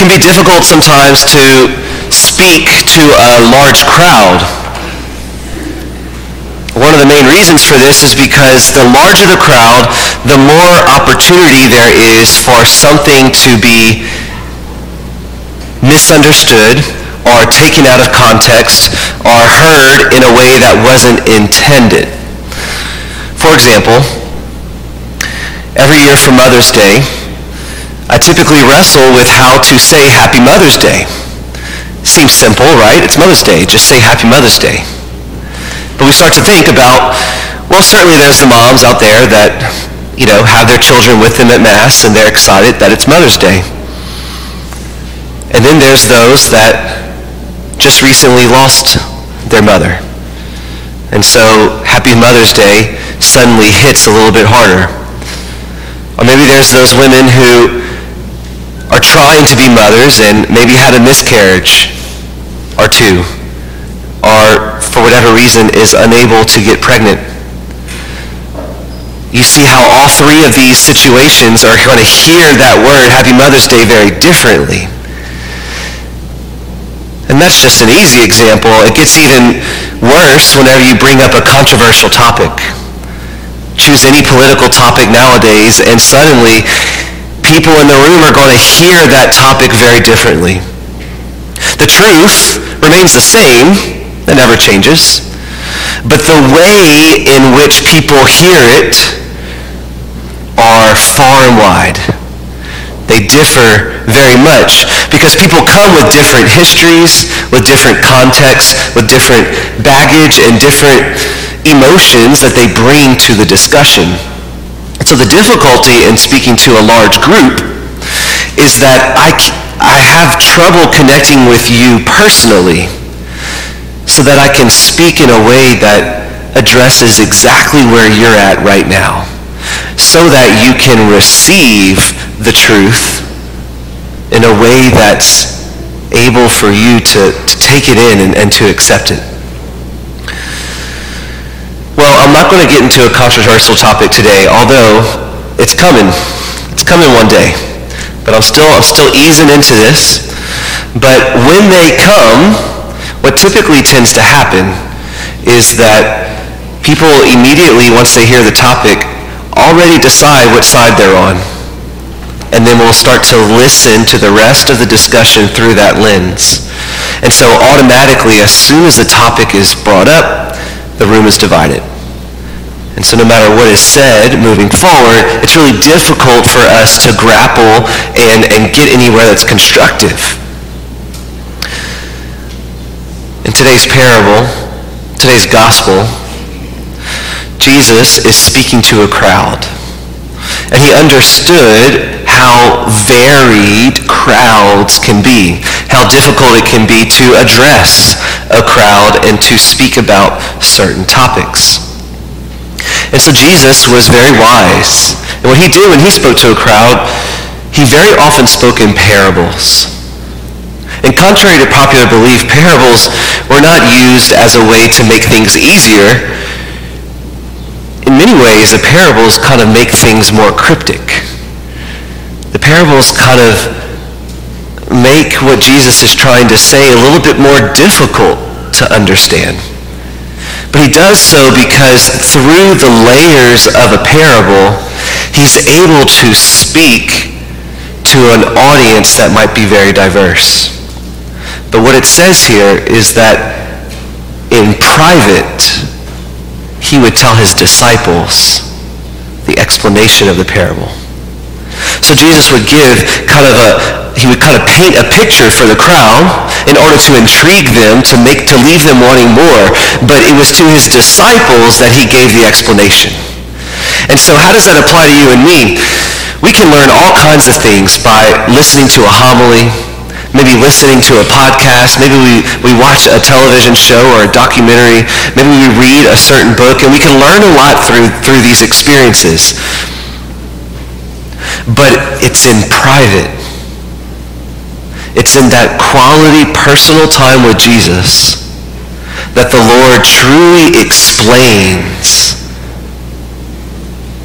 can be difficult sometimes to speak to a large crowd. One of the main reasons for this is because the larger the crowd, the more opportunity there is for something to be misunderstood or taken out of context or heard in a way that wasn't intended. For example, every year for Mother's Day, I typically wrestle with how to say Happy Mother's Day. Seems simple, right? It's Mother's Day. Just say Happy Mother's Day. But we start to think about, well, certainly there's the moms out there that, you know, have their children with them at Mass and they're excited that it's Mother's Day. And then there's those that just recently lost their mother. And so Happy Mother's Day suddenly hits a little bit harder. Or maybe there's those women who trying to be mothers and maybe had a miscarriage or two, or for whatever reason is unable to get pregnant. You see how all three of these situations are going to hear that word, Happy Mother's Day, very differently. And that's just an easy example. It gets even worse whenever you bring up a controversial topic. Choose any political topic nowadays, and suddenly people in the room are going to hear that topic very differently. The truth remains the same. It never changes. But the way in which people hear it are far and wide. They differ very much because people come with different histories, with different contexts, with different baggage and different emotions that they bring to the discussion. So the difficulty in speaking to a large group is that I, I have trouble connecting with you personally so that I can speak in a way that addresses exactly where you're at right now so that you can receive the truth in a way that's able for you to, to take it in and, and to accept it. Well, I'm not going to get into a controversial topic today, although it's coming. It's coming one day. But I'm still, I'm still easing into this. But when they come, what typically tends to happen is that people immediately, once they hear the topic, already decide what side they're on. And then we'll start to listen to the rest of the discussion through that lens. And so automatically, as soon as the topic is brought up, the room is divided. And so no matter what is said moving forward, it's really difficult for us to grapple and, and get anywhere that's constructive. In today's parable, today's gospel, Jesus is speaking to a crowd. And he understood how varied crowds can be, how difficult it can be to address a crowd and to speak about certain topics. And so Jesus was very wise. And what he did when he spoke to a crowd, he very often spoke in parables. And contrary to popular belief, parables were not used as a way to make things easier in many ways, the parables kind of make things more cryptic. The parables kind of make what Jesus is trying to say a little bit more difficult to understand. But he does so because through the layers of a parable, he's able to speak to an audience that might be very diverse. But what it says here is that in private, he would tell his disciples the explanation of the parable. So Jesus would give kind of a, he would kind of paint a picture for the crowd in order to intrigue them, to make, to leave them wanting more. But it was to his disciples that he gave the explanation. And so how does that apply to you and me? We can learn all kinds of things by listening to a homily, maybe listening to a podcast, maybe we, we watch a television show or a documentary, maybe we read a certain book, and we can learn a lot through, through these experiences. But it's in private. It's in that quality personal time with Jesus that the Lord truly explains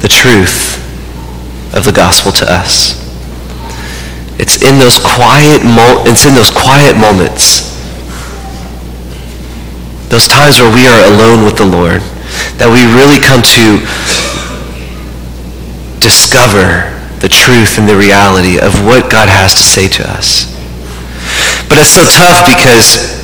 the truth of the gospel to us. It's in those quiet mo- it's in those quiet moments, those times where we are alone with the Lord, that we really come to discover the truth and the reality of what God has to say to us. But it's so tough because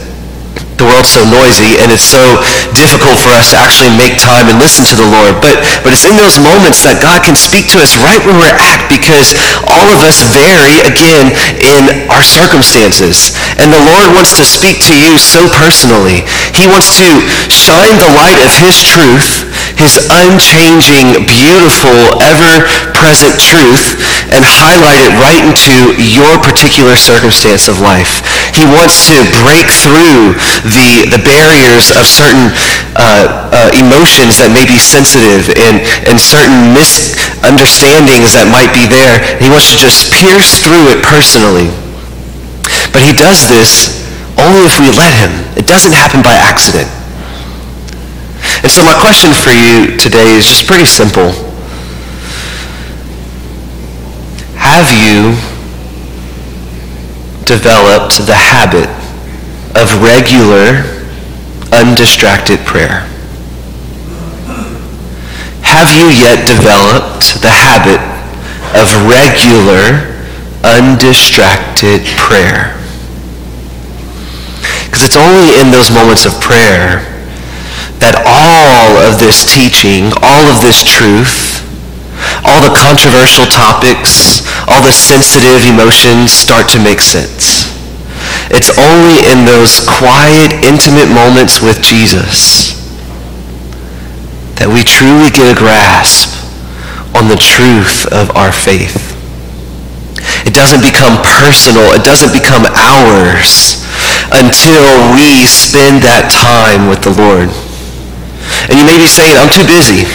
the world's so noisy and it's so difficult for us to actually make time and listen to the Lord. But, but it's in those moments that God can speak to us right where we're at because all of us vary, again, in our circumstances. And the Lord wants to speak to you so personally. He wants to shine the light of his truth, his unchanging, beautiful, ever-present truth, and highlight it right into your particular circumstance of life. He wants to break through the, the barriers of certain uh, uh, emotions that may be sensitive and, and certain misunderstandings that might be there. He wants to just pierce through it personally. But he does this only if we let him. It doesn't happen by accident. And so my question for you today is just pretty simple. Have you developed the habit of regular, undistracted prayer? Have you yet developed the habit of regular, undistracted prayer? Because it's only in those moments of prayer that all of this teaching, all of this truth, all the controversial topics, all the sensitive emotions start to make sense. It's only in those quiet, intimate moments with Jesus that we truly get a grasp on the truth of our faith. It doesn't become personal. It doesn't become ours until we spend that time with the Lord. And you may be saying, I'm too busy.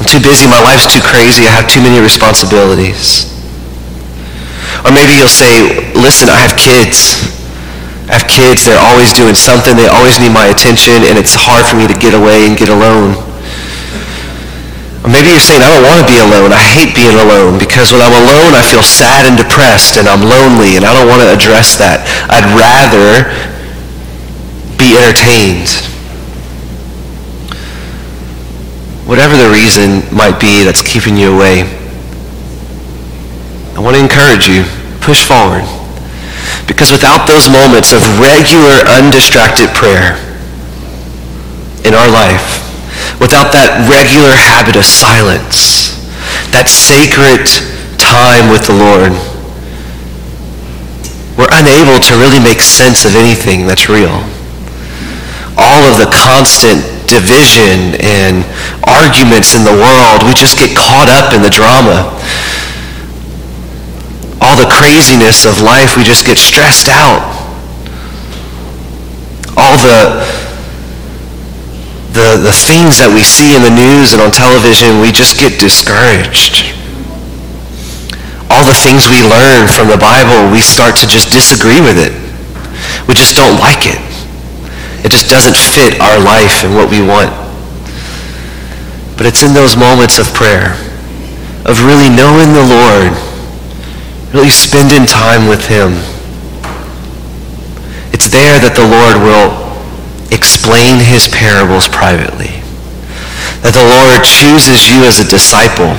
I'm too busy. My life's too crazy. I have too many responsibilities. Or maybe you'll say, listen, I have kids. I have kids. They're always doing something. They always need my attention, and it's hard for me to get away and get alone. Or maybe you're saying, I don't want to be alone. I hate being alone because when I'm alone, I feel sad and depressed, and I'm lonely, and I don't want to address that. I'd rather be entertained. Whatever the reason might be that's keeping you away, I want to encourage you, push forward. Because without those moments of regular, undistracted prayer in our life, without that regular habit of silence, that sacred time with the Lord, we're unable to really make sense of anything that's real. All of the constant division and arguments in the world, we just get caught up in the drama all the craziness of life, we just get stressed out. All the, the, the things that we see in the news and on television, we just get discouraged. All the things we learn from the Bible, we start to just disagree with it. We just don't like it. It just doesn't fit our life and what we want. But it's in those moments of prayer, of really knowing the Lord, really spending time with him. It's there that the Lord will explain his parables privately. That the Lord chooses you as a disciple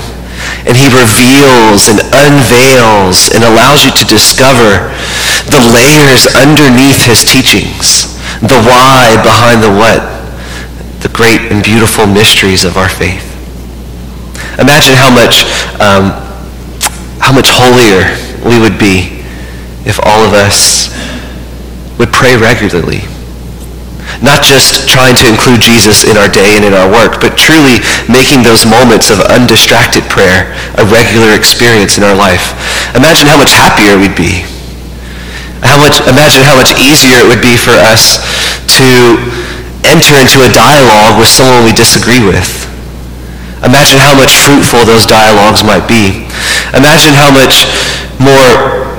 and he reveals and unveils and allows you to discover the layers underneath his teachings, the why behind the what, the great and beautiful mysteries of our faith. Imagine how much um, how much holier we would be if all of us would pray regularly. Not just trying to include Jesus in our day and in our work, but truly making those moments of undistracted prayer a regular experience in our life. Imagine how much happier we'd be. How much, imagine how much easier it would be for us to enter into a dialogue with someone we disagree with. Imagine how much fruitful those dialogues might be. Imagine how much more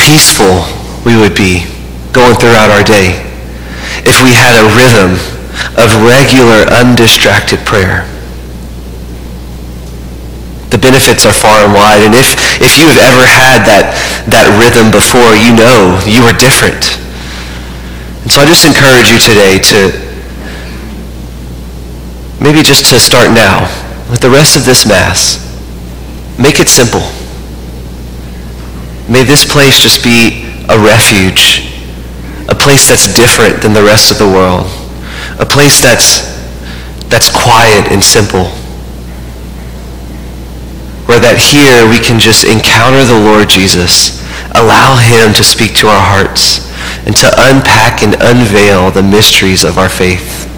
peaceful we would be going throughout our day if we had a rhythm of regular, undistracted prayer. Benefits are far and wide. And if, if you have ever had that, that rhythm before, you know you are different. And so I just encourage you today to maybe just to start now with the rest of this Mass. Make it simple. May this place just be a refuge, a place that's different than the rest of the world, a place that's, that's quiet and simple, where that here we can just encounter the Lord Jesus, allow him to speak to our hearts, and to unpack and unveil the mysteries of our faith.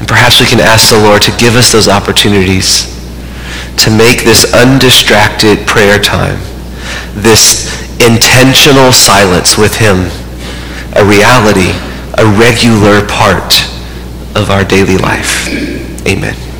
And perhaps we can ask the Lord to give us those opportunities to make this undistracted prayer time, this intentional silence with him, a reality, a regular part of our daily life. Amen.